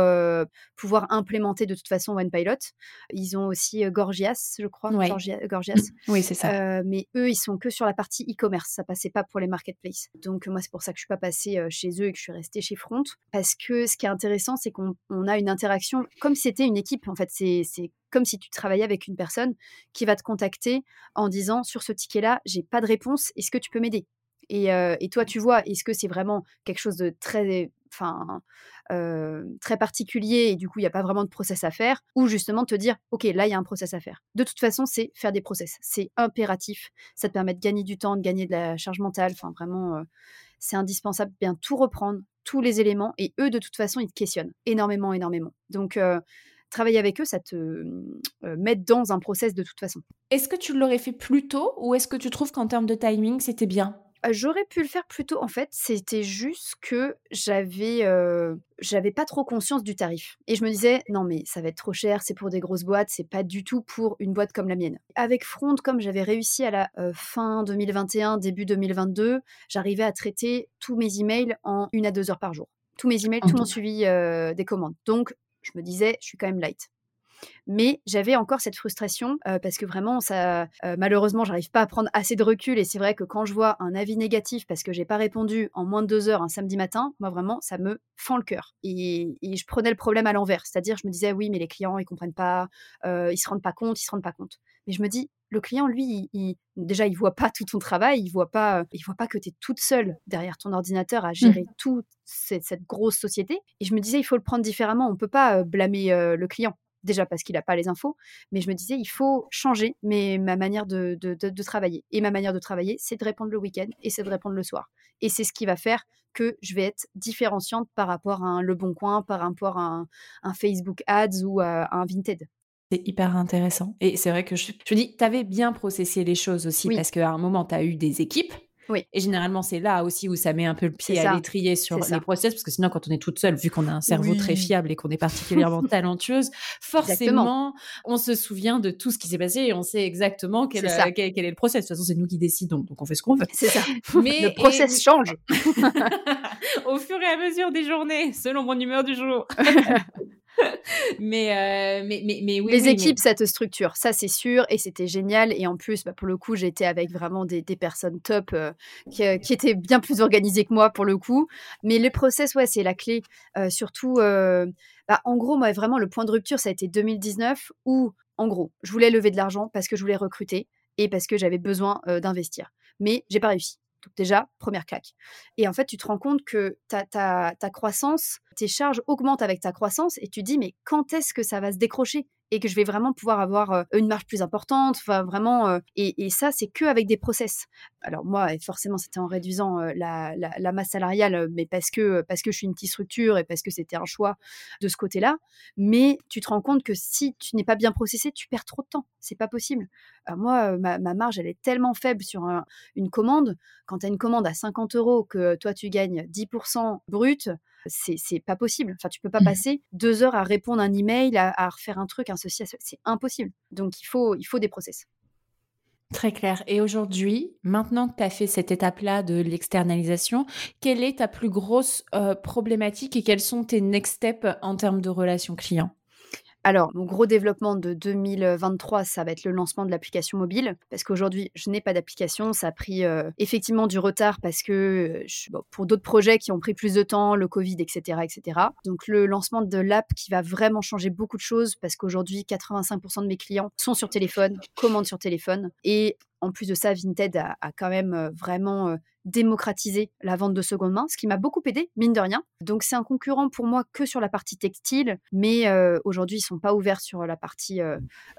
pouvoir implémenter de toute façon OnePilot. Ils ont aussi Gorge Gorgias, je crois. Gorgias. Oui, c'est ça. Euh, mais eux, ils sont que sur la partie e-commerce. Ça passait pas pour les marketplaces. Donc, moi, c'est pour ça que je suis pas passée euh, chez eux et que je suis restée chez Front. Parce que ce qui est intéressant, c'est qu'on a une interaction comme si c'était une équipe. En fait, c'est comme si tu travaillais avec une personne qui va te contacter en disant sur ce ticket-là, j'ai pas de réponse, est-ce que tu peux m'aider? Et, euh, et, toi, tu vois, est-ce que c'est vraiment quelque chose de très enfin, très particulier et du coup, il n'y a pas vraiment de process à faire, ou justement te dire, OK, là, il y a un process à faire. De toute façon, c'est faire des process. C'est impératif. Ça te permet de gagner du temps, de gagner de la charge mentale. Enfin, vraiment, c'est indispensable bien tout reprendre, tous les éléments, et eux, de toute façon, ils te questionnent énormément, énormément. Donc, travailler avec eux, ça te euh, met dans un process de toute façon. Est-ce que tu l'aurais fait plus tôt ou est-ce que tu trouves qu'en termes de timing, c'était bien? J'aurais pu le faire plus tôt, en fait, c'était juste que j'avais, j'avais pas trop conscience du tarif et je me disais: «Non mais ça va être trop cher, c'est pour des grosses boîtes, c'est pas du tout pour une boîte comme la mienne». Avec Front, comme j'avais réussi à la, fin 2021, début 2022, j'arrivais à traiter tous mes emails en 1 à 2 heures par jour. tous mes emails, tout mon suivi des commandes. Donc, je me disais, je suis quand même light. Mais j'avais encore cette frustration parce que vraiment, ça, malheureusement, j'arrive pas à prendre assez de recul. Et c'est vrai que quand je vois un avis négatif parce que j'ai pas répondu en moins de deux heures un samedi matin, moi vraiment, ça me fend le cœur. Et, je prenais le problème à l'envers, c'est-à-dire je me disais oui, mais les clients ils comprennent pas, ils se rendent pas compte, ils se rendent pas compte. Mais je me dis le client, lui, il, déjà, il voit pas tout ton travail, il voit pas, il voit pas que tu es toute seule derrière ton ordinateur à mmh. gérer toute cette, grosse société. Et je me disais, il faut le prendre différemment. On peut pas blâmer le client déjà parce qu'il n'a pas les infos, mais je me disais, il faut changer mais ma manière de, de, travailler. Et ma manière de travailler, c'est de répondre le week-end et c'est de répondre le soir. Et c'est ce qui va faire que je vais être différenciante par rapport à un Le Bon Coin, par rapport à un, Facebook Ads ou à, un Vinted. C'est hyper intéressant. Et c'est vrai que je, je dis, tu avais bien processé les choses aussi, parce qu'à un moment, tu as eu des équipes oui. Et généralement, c'est là aussi où ça met un peu le pied à l'étrier sur les process, parce que sinon, quand on est toute seule, vu qu'on a un cerveau très fiable et qu'on est particulièrement talentueuse, forcément, on se souvient de tout ce qui s'est passé et on sait exactement quel, est, quel, est le process. De toute façon, c'est nous qui décidons, donc on fait ce qu'on veut. C'est ça. Mais le process change au fur et à mesure des journées, selon mon humeur du jour. mais, euh, mais, mais, mais, oui. Les équipes, cette structure, ça c'est sûr, et c'était génial. Et en plus, bah, pour le coup, j'étais avec vraiment des, des personnes top euh, qui, euh, qui, étaient bien plus organisées que moi pour le coup. Mais le process, ouais, c'est la clé. surtout, bah, en gros, moi, vraiment, le point de rupture, ça a été 2019 où, en gros, je voulais lever de l'argent parce que je voulais recruter et parce que j'avais besoin d'investir. Mais j'ai pas réussi. Donc déjà, première claque. Et en fait, tu te rends compte que ta, ta, ta croissance, tes charges augmentent avec ta croissance et tu te dis, mais quand est-ce que ça va se décrocher? Et que je vais vraiment pouvoir avoir une marge plus importante. Vraiment. et, ça, c'est que avec des process. Alors moi, forcément, c'était en réduisant la, la, masse salariale, mais parce que parce que je suis une petite structure et parce que c'était un choix de ce côté-là. Mais tu te rends compte que si tu n'es pas bien processé, tu perds trop de temps. C'est pas possible. moi, ma, marge, elle est tellement faible sur une commande. Quand tu as une commande à 50 euros, que toi tu gagnes 10% brut, c'est pas possible. Enfin, tu peux pas mmh. passer deux heures à répondre un email, à, à refaire un truc, un ceci, c'est impossible. Donc il faut, il faut des process. Très clair. Et aujourd'hui, maintenant que tu as fait cette étape-là de l'externalisation, quelle est ta plus grosse euh, problématique et quels sont tes next steps en termes de relations clients? Alors, mon gros développement de 2023, ça va être le lancement de l'application mobile, parce qu'aujourd'hui, je n'ai pas d'application. Ça a pris euh, effectivement du retard parce que pour d'autres projets qui ont pris plus de temps, le Covid, etc., etc. Donc, le lancement de l'app qui va vraiment changer beaucoup de choses, parce qu'aujourd'hui, 85% de mes clients sont sur téléphone, commandent sur téléphone, et en plus de ça, Vinted a, quand même euh, vraiment euh, démocratisé la vente de seconde main, ce qui m'a beaucoup aidé, mine de rien. Donc c'est un concurrent pour moi que sur la partie textile, mais euh, aujourd'hui ils sont pas ouverts sur la partie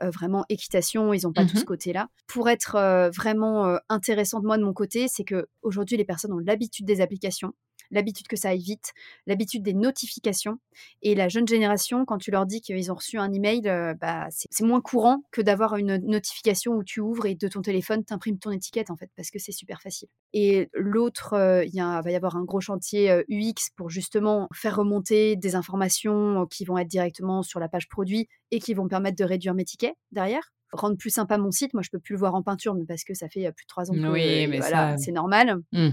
vraiment équitation, ils n'ont pas tout ce mmh côté-là. Pour être vraiment intéressant de moi de mon côté, c'est que aujourd'hui les personnes ont l'habitude des applications l'habitude que ça aille vite, l'habitude des notifications. Et la jeune génération, quand tu leur dis qu'ils ont reçu un email, euh, bah, c'est moins courant que d'avoir une notification où tu ouvres et de ton téléphone, tu imprimes ton étiquette, en fait, parce que c'est super facile. Et l'autre, euh, il va y avoir un gros chantier UX euh, pour justement faire remonter des informations qui vont être directement sur la page produit et qui vont permettre de réduire mes tickets derrière rendre plus sympa mon site. Moi, je peux plus le voir en peinture, mais parce que ça fait plus de trois ans que oui, mais voilà, c'est normal. Mmh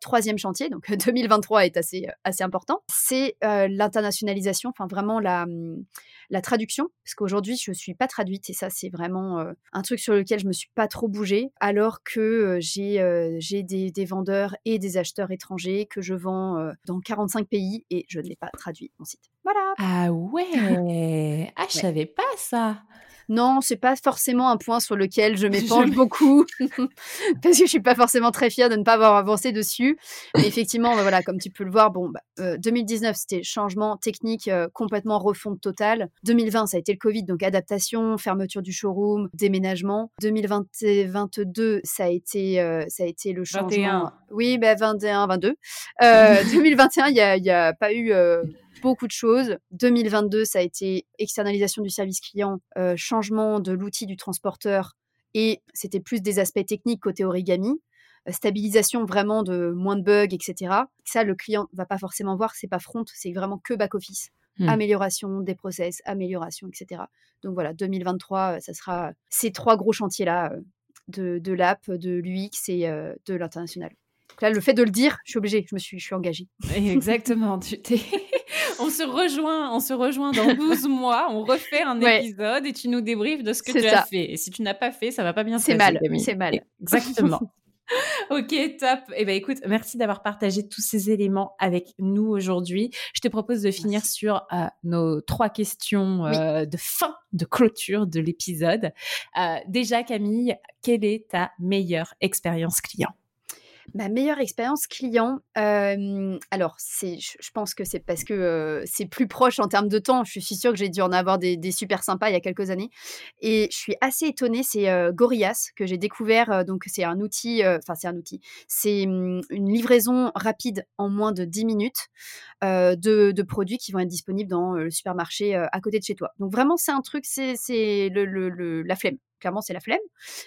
troisième chantier, donc 2023 est assez, euh, assez important, c'est euh, l'internationalisation, enfin vraiment la, hum, la traduction, parce qu'aujourd'hui je ne suis pas traduite et ça c'est vraiment euh, un truc sur lequel je me suis pas trop bougée, alors que j'ai j'ai des, des, vendeurs et des acheteurs étrangers que je vends dans 45 pays et je ne l'ai pas traduit mon site. Voilà. Ah ouais, ah je ne savais pas ça. Non, c'est pas forcément un point sur lequel je m'épanche beaucoup parce que je suis pas forcément très fière de ne pas avoir avancé dessus. Mais effectivement, bah, voilà, comme tu peux le voir, bon, 2019 bah, euh, c'était changement technique euh, complètement refonte totale. 2020 ça a été le Covid, donc adaptation, fermeture du showroom, déménagement. 2022 ça a été euh, ça a été le changement. Oui, bah 21, 22. 2021 il y a, a pas eu beaucoup de choses. 2022, ça a été externalisation du service client, euh, changement de l'outil du transporteur et c'était plus des aspects techniques côté origami, euh, stabilisation vraiment de moins de bugs, etc. Ça, le client va pas forcément voir, c'est pas front, c'est vraiment que back office. Hmm. Amélioration des process, amélioration, etc. Donc voilà, 2023, euh, ça sera ces trois gros chantiers-là de, de l'app, de l'UX et de l'international. Là, le fait de le dire, je suis obligée, je me suis, je suis engagée. Exactement. Tu on se rejoint, on se rejoint dans 12 mois, on refait un épisode et tu nous débriefes de ce que tu as fait. Et si tu n'as pas fait, ça va pas bien se passer. C'est mal, c'est mal. Exactement. ok, top. Eh ben, écoute, merci d'avoir partagé tous ces éléments avec nous aujourd'hui. Je te propose de finir sur euh, nos trois questions euh, de fin, de clôture de l'épisode. Euh, déjà, Camille, quelle est ta meilleure expérience client? Ma meilleure expérience client, alors je pense que c'est parce que c'est plus proche en termes de temps. Je suis sûre que j'ai dû en avoir des, super sympas il y a quelques années. Et je suis assez étonnée, c'est Gorillas que j'ai découvert. donc c'est un outil, enfin c'est un outil, c'est mmh, une livraison rapide en moins de 10 minutes de, produits qui vont être disponibles dans le supermarché à côté de chez toi. Donc vraiment c'est un truc, c'est, la flemme clairement, c'est la flemme.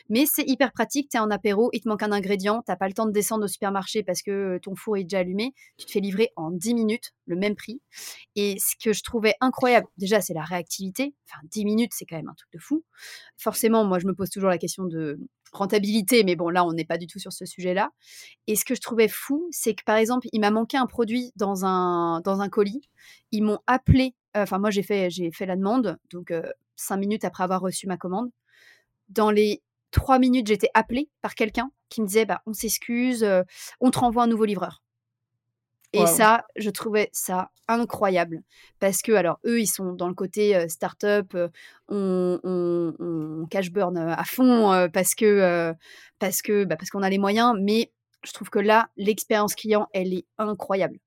Mais c'est hyper pratique. Tu es en apéro, il te manque un ingrédient, tu pas le temps de descendre au supermarché parce que ton four est déjà allumé. Tu te fais livrer en 10 minutes, le même prix. Et ce que je trouvais incroyable, déjà, c'est la réactivité. Enfin, 10 minutes, c'est quand même un truc de fou. Forcément, moi, je me pose toujours la question de rentabilité, mais bon, là, on n'est pas du tout sur ce sujet-là. Et ce que je trouvais fou, c'est que, par exemple, il m'a manqué un produit dans un, dans un colis. Ils m'ont appelé, enfin, moi, j'ai fait, fait la demande, donc euh, cinq minutes après avoir reçu ma commande dans les trois minutes, j'étais appelée par quelqu'un qui me disait bah, on s'excuse, euh, on te renvoie un nouveau livreur. Et ça, je trouvais ça incroyable. Parce que, alors, eux, ils sont dans le côté euh, start-up, euh, on, cash burn à fond parce que parce que bah, parce qu'on a les moyens. Mais je trouve que là, l'expérience client, elle est incroyable.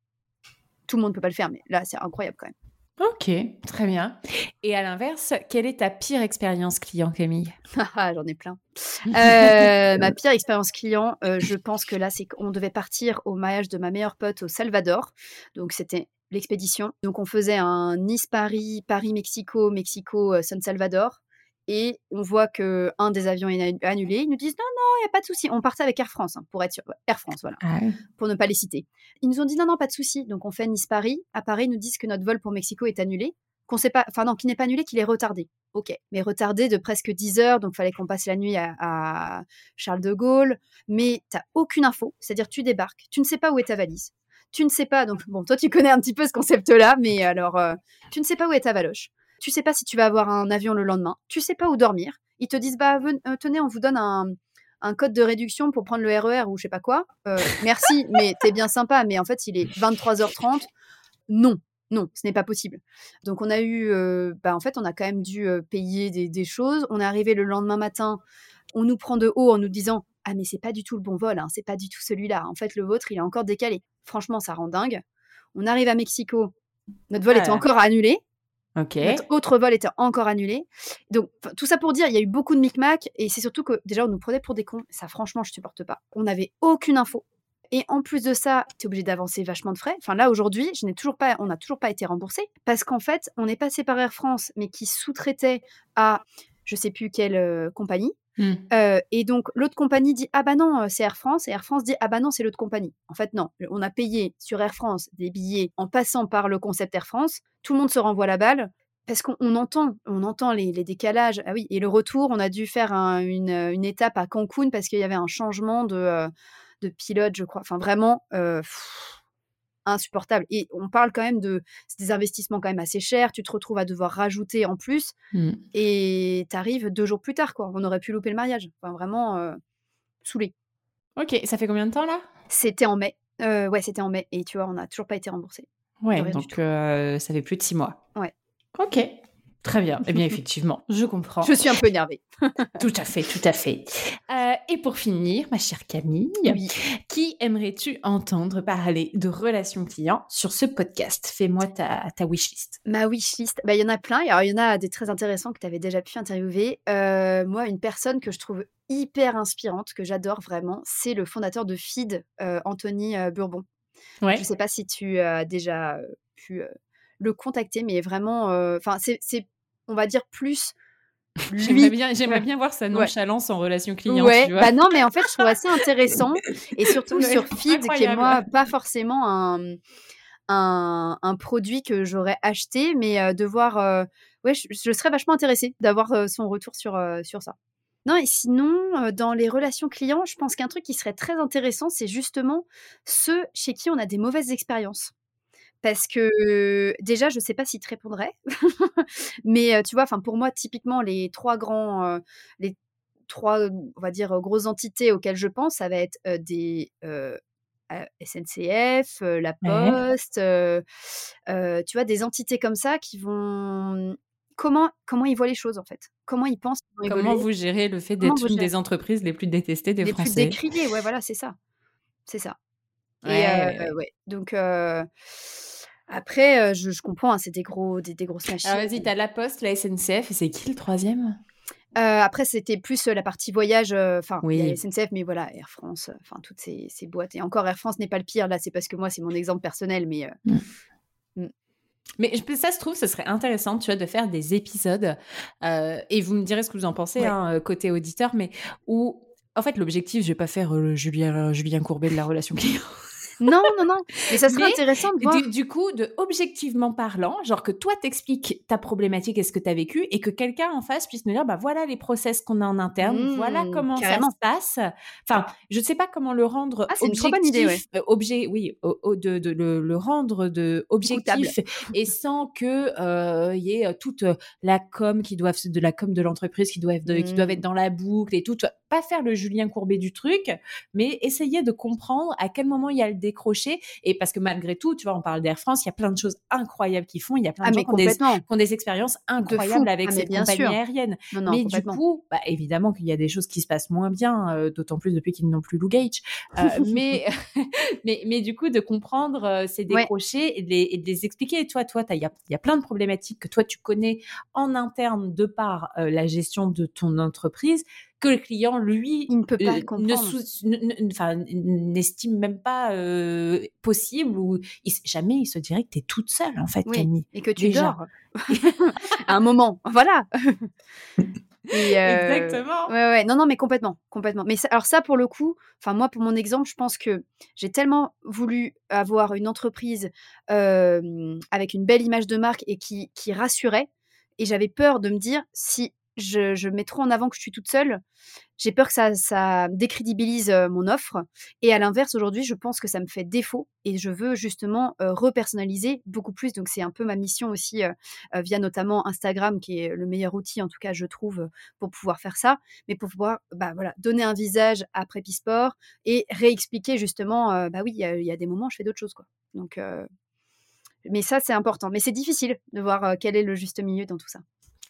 Tout le monde ne peut pas le faire, mais là, c'est incroyable quand même. Ok, très bien. Et à l'inverse, quelle est ta pire expérience client, Camille? Ah, J'en ai plein. Euh, ma pire expérience client, euh, je pense que là, c'est qu'on devait partir au mariage de ma meilleure pote au Salvador. Donc, c'était l'expédition. Donc, on faisait un Nice-Paris, Paris-Mexico, Mexico-San Salvador et on voit que un des avions est annulé. Ils nous disent non, non, il n'y a pas de souci. On partait avec Air France, hein, pour être sûr. Air France, voilà, ah pour ne pas les citer. Ils nous ont dit non, non, pas de souci. Donc on fait Nice-Paris. À Paris, ils nous disent que notre vol pour Mexico est annulé. Qu'on sait pas, enfin non, qui n'est pas annulé, qu'il est retardé. Ok, mais retardé de presque 10 heures, donc fallait qu'on passe la nuit à, Charles de Gaulle. Mais tu n'as aucune info, c'est-à-dire tu débarques, tu ne sais pas où est ta valise, tu ne sais pas, donc bon, toi tu connais un petit peu ce concept-là, mais alors euh, tu ne sais pas où est ta valoche. Tu sais pas si tu vas avoir un avion le lendemain. Tu sais pas où dormir. Ils te disent bah euh, tenez, on vous donne un, code de réduction pour prendre le RER e ou je sais pas quoi. Euh, merci, mais t'es bien sympa. Mais en fait, il est 23h30. Non, non, ce n'est pas possible. Donc on a eu, euh, bah, en fait, on a quand même dû payer des, choses. On est arrivé le lendemain matin, on nous prend de haut en nous disant ah mais c'est pas du tout le bon vol, hein, c'est pas du tout celui-là. En fait, le vôtre, il est encore décalé. Franchement, ça rend dingue. On arrive à Mexico, notre vol était encore annulé. Notre autre vol était encore annulé. Donc, tout ça pour dire, il y a eu beaucoup de micmac et c'est surtout que déjà, on nous prenait pour des cons. Ça, franchement, je supporte pas. On n'avait aucune info. Et en plus de ça, tu es obligé d'avancer vachement de frais. Enfin, là, aujourd'hui, je n'ai toujours pas, on n'a toujours pas été remboursé parce qu'en fait, on est passé par Air France, mais qui sous-traitait à je sais plus quelle euh, compagnie. Mmh. Et donc, l'autre compagnie dit Ah bah non, c'est Air France. Et Air France dit Ah bah non, c'est l'autre compagnie. En fait, non. On a payé sur Air France des billets en passant par le concept Air France. Tout le monde se renvoie la balle. Parce qu'on entend, on entend les, décalages. Ah oui, et le retour, on a dû faire une, étape à Cancun parce qu'il y avait un changement de, de pilote, je crois. Enfin, vraiment insupportable. Et on parle quand même de des investissements quand même assez chers. Tu te retrouves à devoir rajouter en plus mmh. et tu arrives deux jours plus tard. Quoi. On aurait pu louper le mariage. Enfin, vraiment euh, saoulé. Ok, ça fait combien de temps là? C'était en mai. Euh, ouais, c'était en mai. Et tu vois, on n'a toujours pas été remboursé. Ouais, donc ça fait plus de six mois. Ouais. Ok. Très bien. Eh bien, effectivement, je comprends. Je suis un peu énervée. tout à fait, tout à fait. Euh, et pour finir, ma chère Camille, qui aimerais-tu entendre parler de relations clients sur ce podcast? Fais-moi ta, ta wishlist. Ma wishlist, bah, il y en a plein. Alors, il y en a des très intéressants que tu avais déjà pu interviewer. Euh, moi, une personne que je trouve hyper inspirante, que j'adore vraiment, c'est le fondateur de Feed, euh, Anthony Bourbon. Ouais. Je ne sais pas si tu as déjà pu le contacter, mais vraiment, enfin, c'est on va dire, plus. J'aimerais bien, j'aimerais bien voir sa nonchalance en relation client. Ouais, bah non, mais en fait, je trouve assez intéressant. Et surtout sur Feed, qui est moi pas forcément un, un, produit que j'aurais acheté, mais de voir. ouais, je, serais vachement intéressée d'avoir son retour sur, sur ça. Non, et sinon, dans les relations clients, je pense qu'un truc qui serait très intéressant, c'est justement ceux chez qui on a des mauvaises expériences. Parce que déjà, je ne sais pas s'ils te répondraient, mais tu vois, enfin pour moi, typiquement, les trois grands, les trois, on va dire, grosses entités auxquelles je pense, ça va être des SNCF, La Poste, tu vois, des entités comme ça qui vont comment, comment ils voient les choses en fait? Comment ils pensent Comment vous gérez le fait d'être une des entreprises les plus détestées des Français Les plus décriées, ouais, voilà, c'est ça. C'est ça. Et ouais. Donc après, je, comprends, hein, c'est des, gros, des, grosses machines. Alors vas-y, t'as la Poste, la SNCF, et c'est qui le troisième? Après, c'était plus la partie voyage, enfin, la SNCF, mais voilà, Air France, enfin, toutes ces, ces, boîtes. Et encore, Air France n'est pas le pire, là, c'est parce que moi, c'est mon exemple personnel, mais mmh. Mais ça se trouve, ce serait intéressant, tu vois, de faire des épisodes, et vous me direz ce que vous en pensez, hein, côté auditeur, mais où, en fait, l'objectif, je vais pas faire euh, Julien, Julien Courbet de la relation client. Non, non, non. Mais ça serait intéressant de voir. Du, coup, de objectivement parlant, genre que toi t'expliques ta problématique et ce que tu as vécu et que quelqu'un en face puisse nous dire, bah voilà les process qu'on a en interne, voilà mmh, comment ça se passe. Enfin, je ne sais pas comment le rendre ah, c'est une trop bonne idée, ouais. Euh, objet, oui, de, de, le, rendre de objectif et sans que il euh, y ait euh, toute la com qui doivent de la com de l'entreprise qui doivent qui doivent être mmh. dans la boucle et tout. Pas faire le Julien Courbet du truc, mais essayer de comprendre à quel moment il y a le décrocher. Et parce que malgré tout, tu vois, on parle d'Air France, il y a plein de choses incroyables qu'ils font. Il y a plein de ah, gens qui ont, des, expériences incroyables avec ah, ces compagnies aériennes. mais du coup, bah, évidemment qu'il y a des choses qui se passent moins bien, euh, d'autant plus depuis qu'ils n'ont plus Lou Gage. Euh, mais, mais, mais du coup, de comprendre euh, ces décrochés et, de les, et, de les, expliquer. Toi, toi, il y a, y a plein de problématiques que toi, tu connais en interne de par la gestion de ton entreprise que le client, lui, il ne peut pas euh, n'estime même pas euh, possible ou jamais il se dirait que tu es toute seule, en fait, Camille. Et que tu dors à un moment. Voilà. Euh, Exactement. Ouais, ouais, non, non, mais complètement, complètement. Mais alors ça, pour le coup, enfin moi, pour mon exemple, je pense que j'ai tellement voulu avoir une entreprise avec une belle image de marque et qui, qui rassurait, et j'avais peur de me dire si je, mets trop en avant que je suis toute seule. J'ai peur que ça, décrédibilise mon offre. Et à l'inverse, aujourd'hui, je pense que ça me fait défaut et je veux justement repersonnaliser beaucoup plus. Donc, c'est un peu ma mission aussi via notamment Instagram, qui est le meilleur outil, en tout cas, je trouve, pour pouvoir faire ça. Mais pour pouvoir bah, voilà, donner un visage à Prépi Sport et réexpliquer justement, bah oui, il y, a des moments, je fais d'autres choses. Quoi. Donc, mais ça, c'est important. Mais c'est difficile de voir quel est le juste milieu dans tout ça.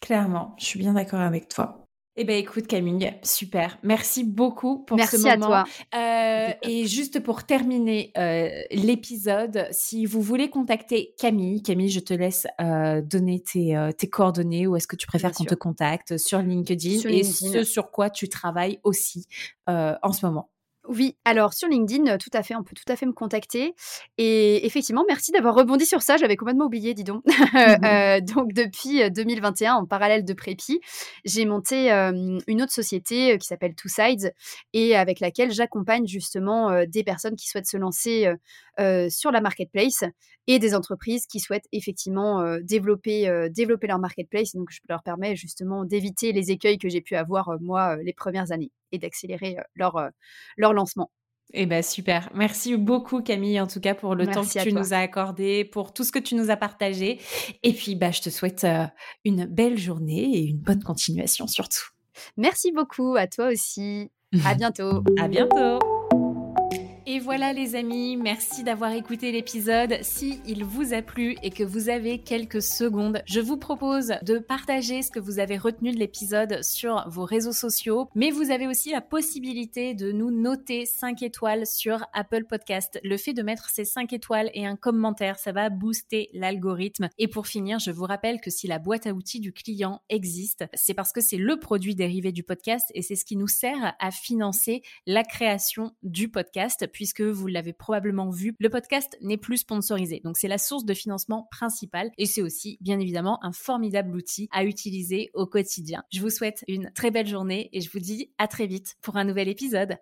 Clairement, je suis bien d'accord avec toi. Eh bien, écoute, Camille, super. Merci beaucoup pour ce moment. Merci à toi. Euh, et juste pour terminer euh, l'épisode, si vous voulez contacter Camille, Camille, je te laisse euh, donner tes, tes, coordonnées ou est-ce que tu préfères qu'on te contacte sur LinkedIn, et ce sur quoi tu travailles aussi en ce moment. Oui, alors sur LinkedIn, tout à fait, on peut tout à fait me contacter. Et effectivement, merci d'avoir rebondi sur ça. J'avais complètement oublié, dis donc. Euh, donc depuis 2021, en parallèle de Prépi, j'ai monté une autre société qui s'appelle Two Sides et avec laquelle j'accompagne justement des personnes qui souhaitent se lancer sur la marketplace et des entreprises qui souhaitent effectivement développer, développer leur marketplace. Donc je leur permets justement d'éviter les écueils que j'ai pu avoir moi les premières années et d'accélérer leur, leur lancement. Eh ben super. Merci beaucoup Camille en tout cas pour le temps que tu nous as accordé, pour tout ce que tu nous as partagé. Et puis bah je te souhaite une belle journée et une bonne continuation surtout. Merci beaucoup à toi aussi. À bientôt. à bientôt. Et voilà les amis, merci d'avoir écouté l'épisode. Si il vous a plu et que vous avez quelques secondes, je vous propose de partager ce que vous avez retenu de l'épisode sur vos réseaux sociaux, mais vous avez aussi la possibilité de nous noter 5 étoiles sur Apple Podcast. Le fait de mettre ces 5 étoiles et un commentaire, ça va booster l'algorithme. Et pour finir, je vous rappelle que si la boîte à outils du client existe, c'est parce que c'est le produit dérivé du podcast et c'est ce qui nous sert à financer la création du podcast puisque vous l'avez probablement vu, le podcast n'est plus sponsorisé. Donc c'est la source de financement principale et c'est aussi bien évidemment un formidable outil à utiliser au quotidien. Je vous souhaite une très belle journée et je vous dis à très vite pour un nouvel épisode.